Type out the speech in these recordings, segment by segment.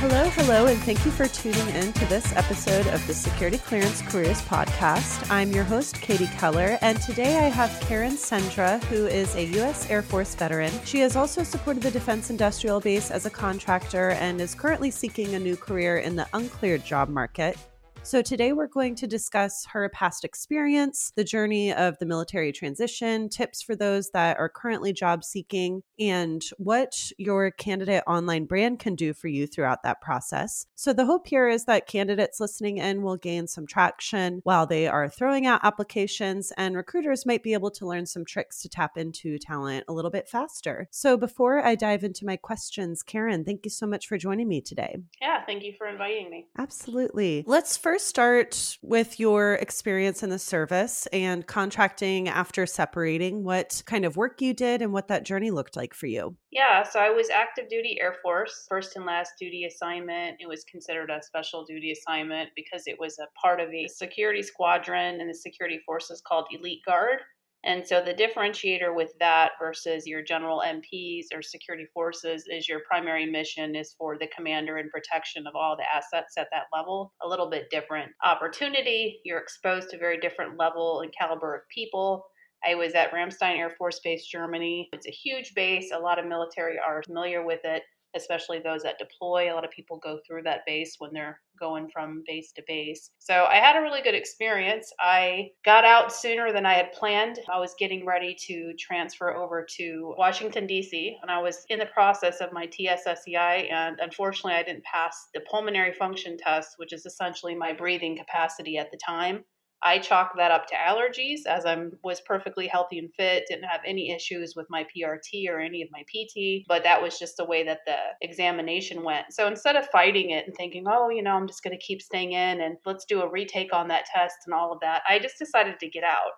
Hello, hello, and thank you for tuning in to this episode of the Security Clearance Careers Podcast. I'm your host, Katie Keller, and today I have Carin Sendra, who is a U.S. Air Force veteran. She has also supported the Defense Industrial Base as a contractor and is currently seeking a new career in the uncleared job market. So, today we're going to discuss her past experience, the journey of the military transition, tips for those that are currently job seeking, and what your candidate online brand can do for you throughout that process. So, the hope here is that candidates listening in will gain some traction while they are throwing out applications, and recruiters might be able to learn some tricks to tap into talent a little bit faster. So, before I dive into my questions, Carin, thank you so much for joining me today. Yeah, thank you for inviting me. Absolutely. Let's first first start with your experience in the service and contracting after separating, what kind of work you did and what that journey looked like for you. Yeah, so I was active duty Air Force, first and last duty assignment. It was considered a special duty assignment because it was a part of a security squadron and the security forces called Elite Guard. And so the differentiator with that versus your general MPs or security forces is your primary mission is for the commander and protection of all the assets at that level. A little bit different opportunity. You're exposed to very different level and caliber of people. I was at Ramstein Air Force Base, Germany. It's a huge base. A lot of military are familiar with it especially those that deploy. A lot of people go through that base when they're going from base to base. So I had a really good experience. I got out sooner than I had planned. I was getting ready to transfer over to Washington, D.C., and I was in the process of my TSSCI, and unfortunately, I didn't pass the pulmonary function test, which is essentially my breathing capacity at the time. I chalk that up to allergies as I was perfectly healthy and fit, didn't have any issues with my PRT or any of my PT, but that was just the way that the examination went. So instead of fighting it and thinking, oh, you know, I'm just going to keep staying in and let's do a retake on that test and all of that, I just decided to get out.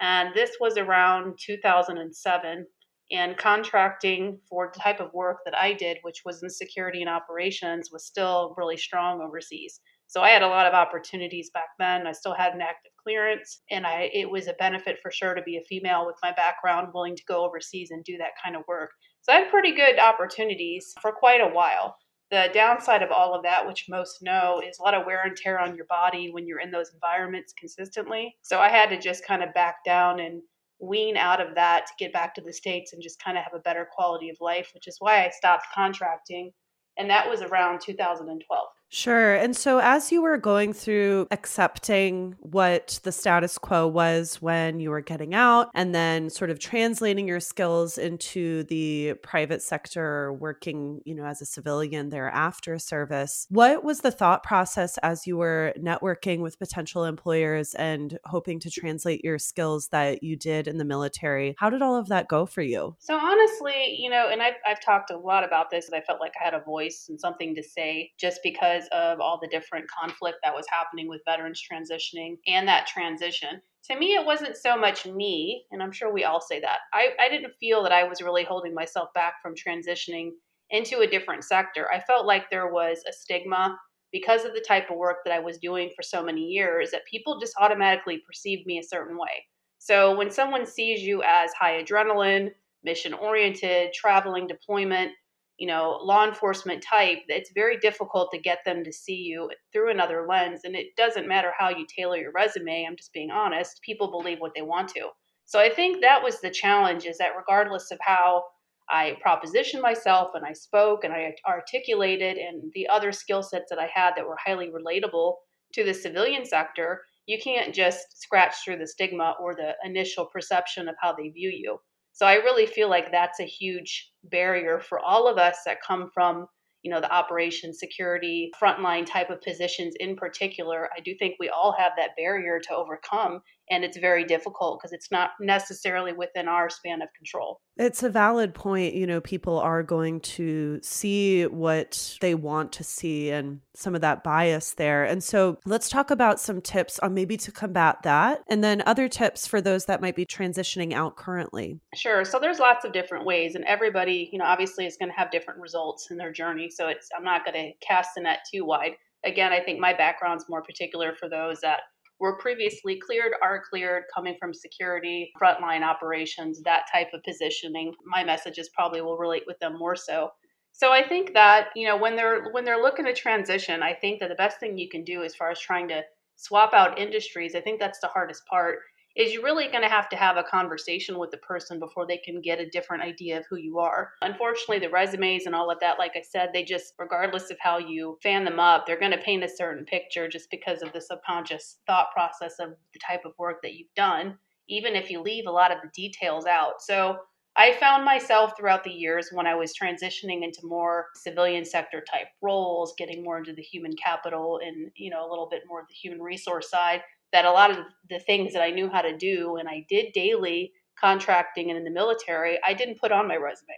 And this was around 2007 and contracting for the type of work that I did, which was in security and operations, was still really strong overseas. So I had a lot of opportunities back then. I still had an active clearance, and I it was a benefit for sure to be a female with my background, willing to go overseas and do that kind of work. So I had pretty good opportunities for quite a while. The downside of all of that, which most know, is a lot of wear and tear on your body when you're in those environments consistently. So I had to just kind of back down and wean out of that to get back to the States and just kind of have a better quality of life, which is why I stopped contracting. And that was around 2012. Sure. And so, as you were going through accepting what the status quo was when you were getting out, and then sort of translating your skills into the private sector, working, you know, as a civilian there after service, what was the thought process as you were networking with potential employers and hoping to translate your skills that you did in the military? How did all of that go for you? So, honestly, you know, and I've, I've talked a lot about this, and I felt like I had a voice and something to say just because because of all the different conflict that was happening with veterans transitioning and that transition. To me, it wasn't so much me, and I'm sure we all say that. I, I didn't feel that I was really holding myself back from transitioning into a different sector. I felt like there was a stigma because of the type of work that I was doing for so many years that people just automatically perceived me a certain way. So when someone sees you as high adrenaline, mission oriented, traveling deployment, you know, law enforcement type, it's very difficult to get them to see you through another lens. And it doesn't matter how you tailor your resume, I'm just being honest, people believe what they want to. So I think that was the challenge is that regardless of how I propositioned myself and I spoke and I articulated and the other skill sets that I had that were highly relatable to the civilian sector, you can't just scratch through the stigma or the initial perception of how they view you. So I really feel like that's a huge barrier for all of us that come from you know the operation security frontline type of positions in particular i do think we all have that barrier to overcome and it's very difficult because it's not necessarily within our span of control. It's a valid point. You know, people are going to see what they want to see and some of that bias there. And so let's talk about some tips on maybe to combat that and then other tips for those that might be transitioning out currently. Sure. So there's lots of different ways and everybody, you know, obviously is going to have different results in their journey. So it's I'm not going to cast the net too wide. Again, I think my background's more particular for those that were previously cleared, are cleared, coming from security, frontline operations, that type of positioning. My messages probably will relate with them more so. So I think that, you know, when they're when they're looking to transition, I think that the best thing you can do as far as trying to swap out industries, I think that's the hardest part is you're really going to have to have a conversation with the person before they can get a different idea of who you are. Unfortunately, the resumes and all of that, like I said, they just, regardless of how you fan them up, they're going to paint a certain picture just because of the subconscious thought process of the type of work that you've done, even if you leave a lot of the details out. So, I found myself throughout the years when I was transitioning into more civilian sector type roles, getting more into the human capital and, you know, a little bit more of the human resource side, that a lot of the things that I knew how to do and I did daily contracting and in the military, I didn't put on my resume.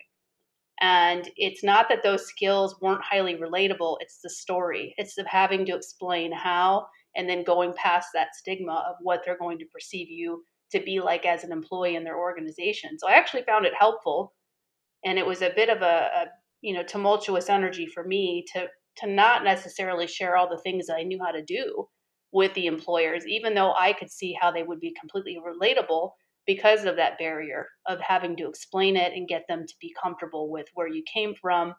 And it's not that those skills weren't highly relatable, it's the story. It's the having to explain how and then going past that stigma of what they're going to perceive you to be like as an employee in their organization. So I actually found it helpful and it was a bit of a, a you know tumultuous energy for me to to not necessarily share all the things that I knew how to do with the employers, even though I could see how they would be completely relatable because of that barrier of having to explain it and get them to be comfortable with where you came from.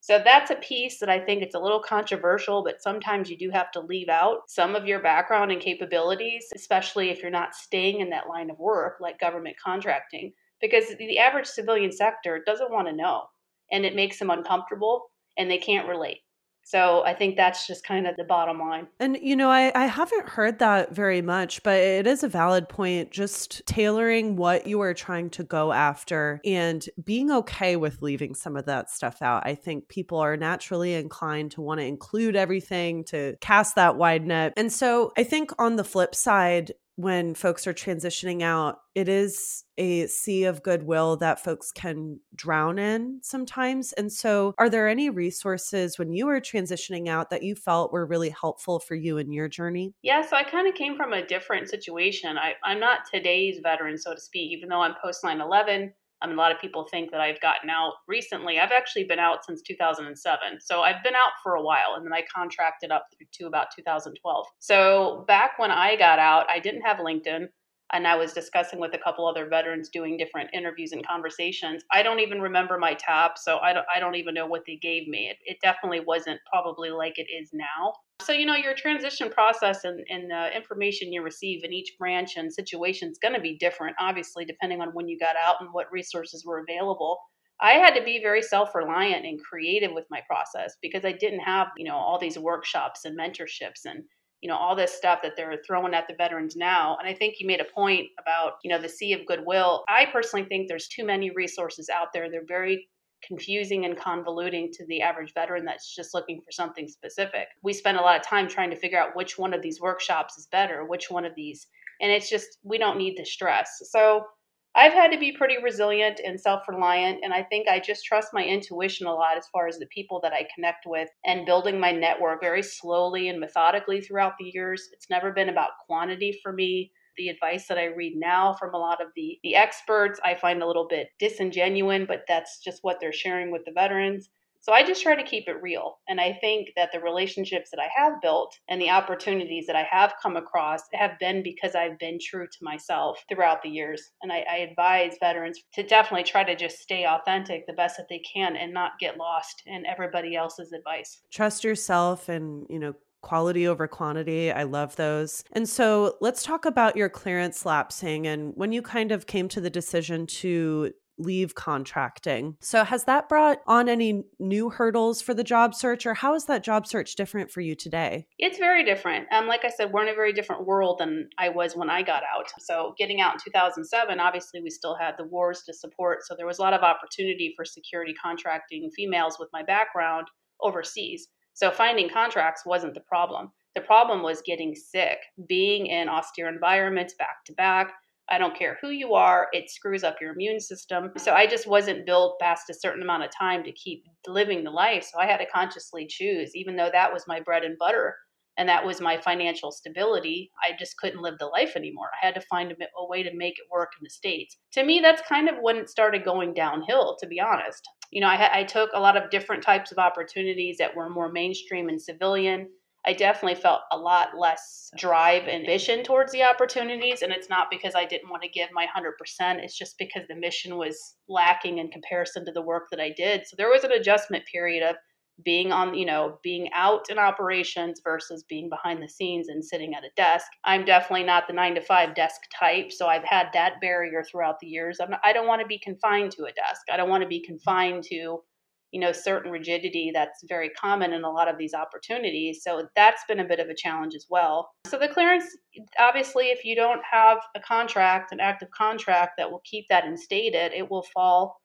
So that's a piece that I think it's a little controversial, but sometimes you do have to leave out some of your background and capabilities, especially if you're not staying in that line of work like government contracting, because the average civilian sector doesn't want to know and it makes them uncomfortable and they can't relate. So I think that's just kind of the bottom line. And, you know, I, I haven't heard that very much, but it is a valid point. Just tailoring what you are trying to go after and being okay with leaving some of that stuff out. I think people are naturally inclined to want to include everything, to cast that wide net. And so I think on the flip side, when folks are transitioning out, it is a sea of goodwill that folks can drown in sometimes. And so, are there any resources when you were transitioning out that you felt were really helpful for you in your journey? Yeah, so I kind of came from a different situation. I, I'm not today's veteran, so to speak, even though I'm post 9 11. I mean, a lot of people think that I've gotten out recently. I've actually been out since 2007. So I've been out for a while and then I contracted up to about 2012. So back when I got out, I didn't have LinkedIn and I was discussing with a couple other veterans doing different interviews and conversations. I don't even remember my TAP, so I don't, I don't even know what they gave me. It, it definitely wasn't probably like it is now. So, you know, your transition process and, and the information you receive in each branch and situation is going to be different, obviously, depending on when you got out and what resources were available. I had to be very self-reliant and creative with my process because I didn't have, you know, all these workshops and mentorships and you know all this stuff that they're throwing at the veterans now and i think you made a point about you know the sea of goodwill. I personally think there's too many resources out there. They're very confusing and convoluting to the average veteran that's just looking for something specific. We spend a lot of time trying to figure out which one of these workshops is better which one of these and it's just we don't need the stress. So I've had to be pretty resilient and self reliant, and I think I just trust my intuition a lot as far as the people that I connect with and building my network very slowly and methodically throughout the years. It's never been about quantity for me. The advice that I read now from a lot of the, the experts, I find a little bit disingenuous, but that's just what they're sharing with the veterans. So I just try to keep it real. And I think that the relationships that I have built and the opportunities that I have come across have been because I've been true to myself throughout the years. And I, I advise veterans to definitely try to just stay authentic the best that they can and not get lost in everybody else's advice. Trust yourself and, you know, quality over quantity. I love those. And so let's talk about your clearance lapsing and when you kind of came to the decision to leave contracting. So, has that brought on any new hurdles for the job search, or how is that job search different for you today? It's very different. Um, like I said, we're in a very different world than I was when I got out. So, getting out in 2007, obviously, we still had the wars to support. So, there was a lot of opportunity for security contracting females with my background overseas. So, finding contracts wasn't the problem. The problem was getting sick, being in austere environments back to back. I don't care who you are, it screws up your immune system. So I just wasn't built past a certain amount of time to keep living the life. So I had to consciously choose, even though that was my bread and butter and that was my financial stability. I just couldn't live the life anymore. I had to find a, a, way to make it work in the States. To me, that's kind of when it started going downhill, to be honest. You know, I, I took a lot of different types of opportunities that were more mainstream and civilian. I definitely felt a lot less drive and ambition towards the opportunities. And it's not because I didn't want to give my 100%, it's just because the mission was lacking in comparison to the work that I did. So there was an adjustment period of being on, you know, being out in operations versus being behind the scenes and sitting at a desk. I'm definitely not the nine to five desk type. So I've had that barrier throughout the years. I'm not, I don't want to be confined to a desk. I don't want to be confined to, you know, certain rigidity that's very common in a lot of these opportunities. So that's been a bit of a challenge as well. So the clearance, obviously, if you don't have a contract, an active contract that will keep that instated, it will fall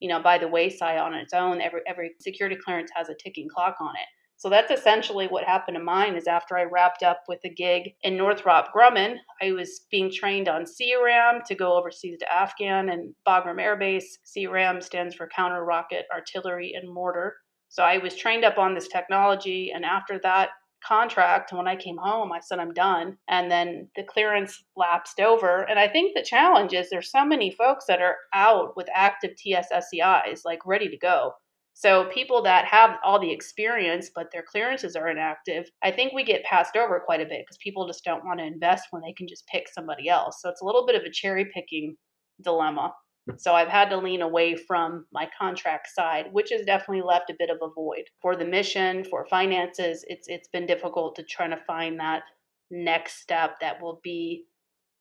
you know, by the wayside on its own. Every every security clearance has a ticking clock on it. So that's essentially what happened to mine is after I wrapped up with a gig in Northrop Grumman, I was being trained on CRAM to go overseas to Afghan and Bagram Air Base. CRAM stands for Counter Rocket Artillery and Mortar. So I was trained up on this technology and after that contract when I came home. I said I'm done. And then the clearance lapsed over. And I think the challenge is there's so many folks that are out with active TSSCIs, like ready to go. So people that have all the experience but their clearances are inactive, I think we get passed over quite a bit because people just don't want to invest when they can just pick somebody else. So it's a little bit of a cherry picking dilemma. So I've had to lean away from my contract side, which has definitely left a bit of a void. For the mission, for finances, it's it's been difficult to try to find that next step that will be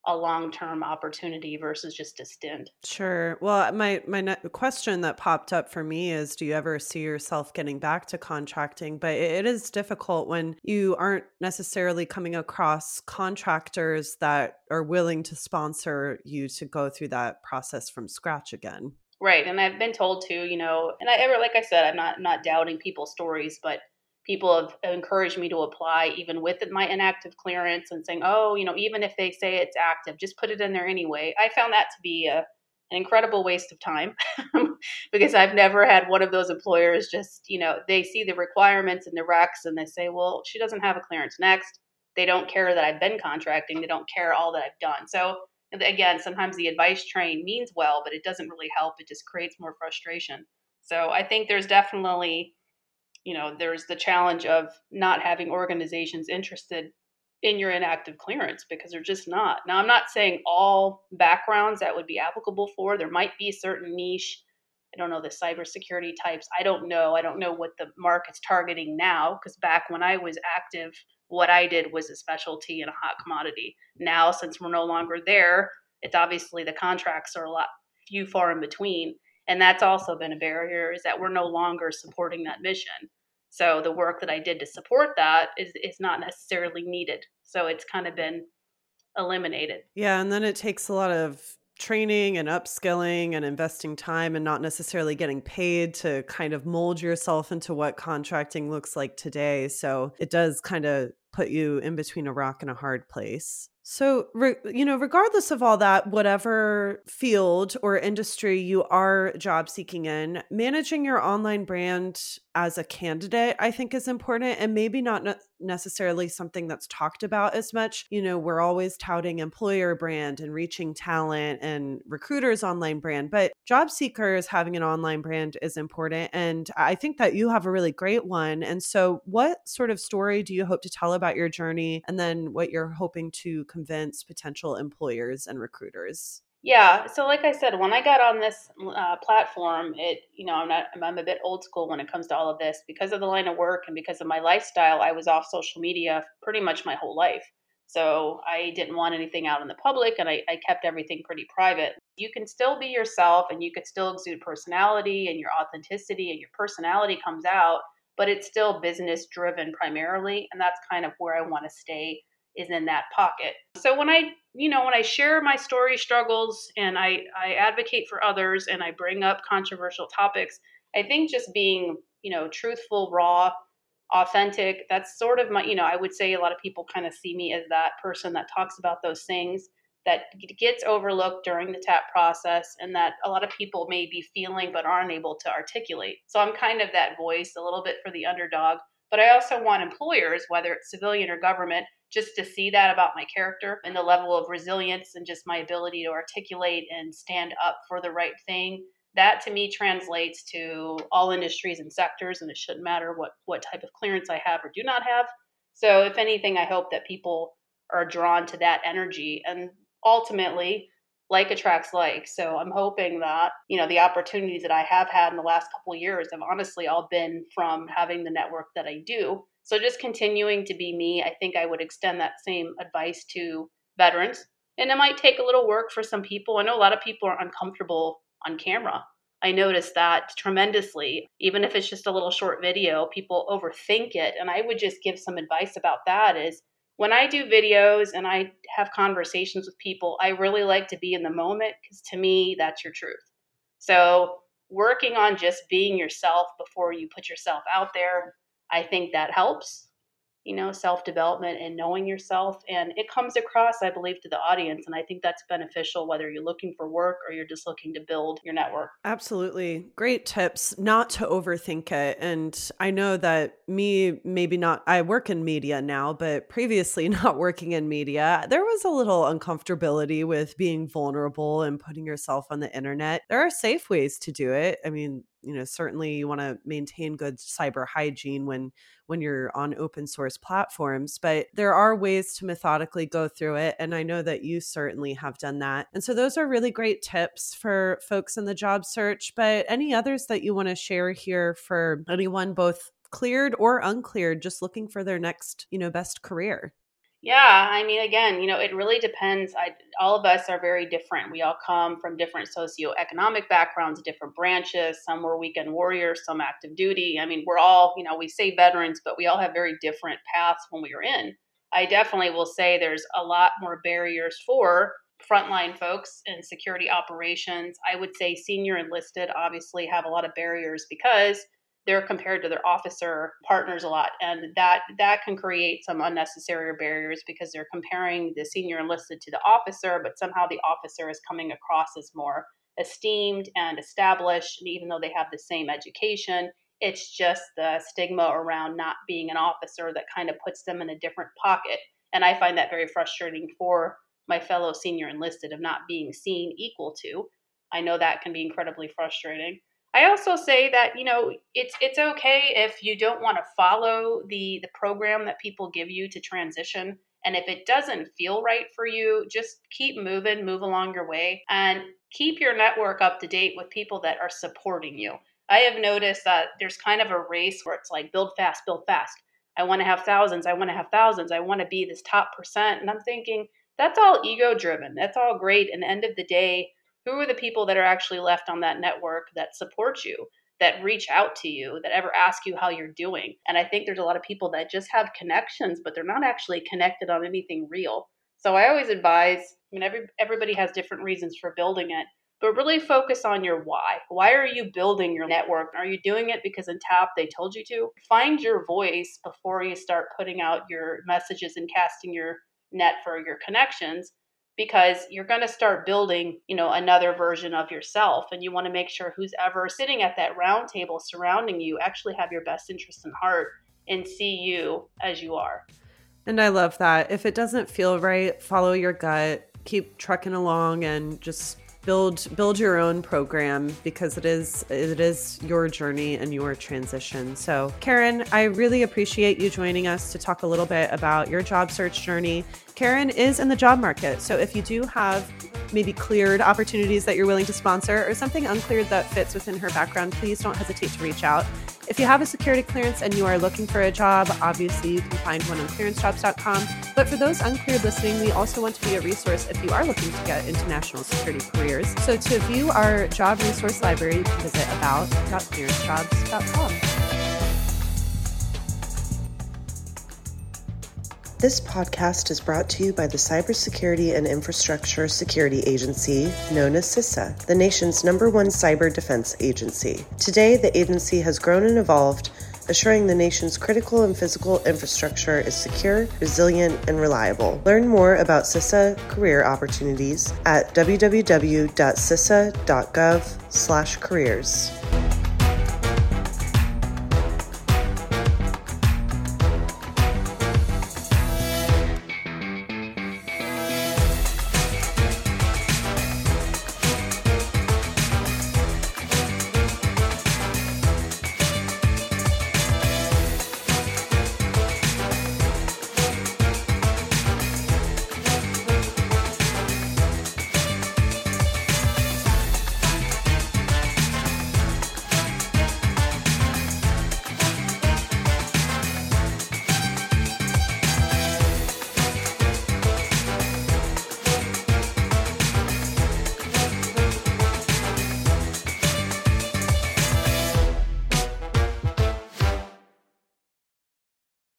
a long-term opportunity versus just a stint. Sure. Well, my my question that popped up for me is do you ever see yourself getting back to contracting? But it is difficult when you aren't necessarily coming across contractors that are willing to sponsor you to go through that process from scratch again. Right. And I've been told to, you know, and I ever like I said, I'm not not doubting people's stories, but people have encouraged me to apply even with my inactive clearance and saying, oh, you know, even if they say it's active, just put it in there anyway. I found that to be a, an incredible waste of time because I've never had one of those employers just, you know, they see the requirements and the recs and they say, well, she doesn't have a clearance next. They don't care that I've been contracting. They don't care all that I've done. So again, sometimes the advice train means well, but it doesn't really help. It just creates more frustration. So I think there's definitely you know, there's the challenge of not having organizations interested in your inactive clearance because they're just not. Now, I'm not saying all backgrounds that would be applicable for. There might be certain niche. I don't know the cybersecurity types. I don't know. I don't know what the market's targeting now because back when I was active, what I did was a specialty and a hot commodity. Now, since we're no longer there, it's obviously the contracts are a lot few far in between and that's also been a barrier is that we're no longer supporting that mission. So the work that i did to support that is is not necessarily needed. So it's kind of been eliminated. Yeah and then it takes a lot of training and upskilling and investing time and not necessarily getting paid to kind of mold yourself into what contracting looks like today. So it does kind of put you in between a rock and a hard place so, re- you know, regardless of all that, whatever field or industry you are job seeking in, managing your online brand as a candidate, I think is important and maybe not necessarily something that's talked about as much. You know, we're always touting employer brand and reaching talent and recruiters' online brand, but job seekers having an online brand is important. And I think that you have a really great one. And so, what sort of story do you hope to tell about your journey and then what you're hoping to convince potential employers and recruiters? Yeah. So, like I said, when I got on this uh, platform, it you know I'm not I'm a bit old school when it comes to all of this because of the line of work and because of my lifestyle. I was off social media pretty much my whole life, so I didn't want anything out in the public, and I, I kept everything pretty private. You can still be yourself, and you could still exude personality, and your authenticity and your personality comes out, but it's still business driven primarily, and that's kind of where I want to stay is in that pocket. So when I, you know, when I share my story struggles and I, I advocate for others and I bring up controversial topics, I think just being, you know, truthful, raw, authentic. That's sort of my, you know, I would say a lot of people kind of see me as that person that talks about those things that gets overlooked during the TAP process and that a lot of people may be feeling but aren't able to articulate. So I'm kind of that voice a little bit for the underdog. But I also want employers, whether it's civilian or government, just to see that about my character and the level of resilience and just my ability to articulate and stand up for the right thing. That to me translates to all industries and sectors, and it shouldn't matter what, what type of clearance I have or do not have. So, if anything, I hope that people are drawn to that energy. And ultimately, like attracts like. So I'm hoping that, you know, the opportunities that I have had in the last couple years have honestly all been from having the network that I do. So just continuing to be me, I think I would extend that same advice to veterans. And it might take a little work for some people. I know a lot of people are uncomfortable on camera. I noticed that tremendously. Even if it's just a little short video, people overthink it. And I would just give some advice about that is when I do videos and I have conversations with people, I really like to be in the moment because to me, that's your truth. So, working on just being yourself before you put yourself out there, I think that helps you know, self development and knowing yourself. And it comes across, I believe, to the audience. And I think that's beneficial whether you're looking for work or you're just looking to build your network. Absolutely. Great tips not to overthink it. And I know that me, maybe not, I work in media now, but previously not working in media, there was a little uncomfortability with being vulnerable and putting yourself on the internet. There are safe ways to do it. I mean, you know certainly you want to maintain good cyber hygiene when when you're on open source platforms but there are ways to methodically go through it and i know that you certainly have done that and so those are really great tips for folks in the job search but any others that you want to share here for anyone both cleared or uncleared just looking for their next you know best career yeah, I mean, again, you know, it really depends. I, all of us are very different. We all come from different socioeconomic backgrounds, different branches. Some were weekend warriors, some active duty. I mean, we're all, you know, we say veterans, but we all have very different paths when we were in. I definitely will say there's a lot more barriers for frontline folks in security operations. I would say senior enlisted obviously have a lot of barriers because they're compared to their officer partners a lot and that that can create some unnecessary barriers because they're comparing the senior enlisted to the officer but somehow the officer is coming across as more esteemed and established and even though they have the same education it's just the stigma around not being an officer that kind of puts them in a different pocket. And i find that very frustrating for my fellow senior enlisted of not being seen equal to. I know that can be incredibly frustrating I also say that you know it's it's okay if you don't want to follow the the program that people give you to transition and if it doesn't feel right for you just keep moving move along your way and keep your network up to date with people that are supporting you. I have noticed that there's kind of a race where it's like build fast build fast. I want to have thousands, I want to have thousands, I want to be this top percent and I'm thinking that's all ego driven. That's all great and end of the day who are the people that are actually left on that network that support you that reach out to you that ever ask you how you're doing? And i think there's a lot of people that just have connections but they're not actually connected on anything real. So i always advise i mean every, everybody has different reasons for building it but really focus on your why. Why are you building your network? Are you doing it because in TAP they told you to? Find your voice before you start putting out your messages and casting your net for your connections because you're going to start building, you know, another version of yourself and you want to make sure who's ever sitting at that round table surrounding you actually have your best interest in heart and see you as you are. And I love that. If it doesn't feel right, follow your gut, keep trucking along and just build build your own program because it is it is your journey and your transition. So, Carin, I really appreciate you joining us to talk a little bit about your job search journey. Carin is in the job market. So, if you do have maybe cleared opportunities that you're willing to sponsor or something uncleared that fits within her background, please don't hesitate to reach out. If you have a security clearance and you are looking for a job, obviously you can find one on clearancejobs.com. But for those uncleared listening, we also want to be a resource if you are looking to get into national security careers. So to view our job resource library, visit about.clearancejobs.com. This podcast is brought to you by the Cybersecurity and Infrastructure Security Agency, known as CISA, the nation's number one cyber defense agency. Today, the agency has grown and evolved, assuring the nation's critical and physical infrastructure is secure, resilient, and reliable. Learn more about CISA career opportunities at www.cisa.gov/careers.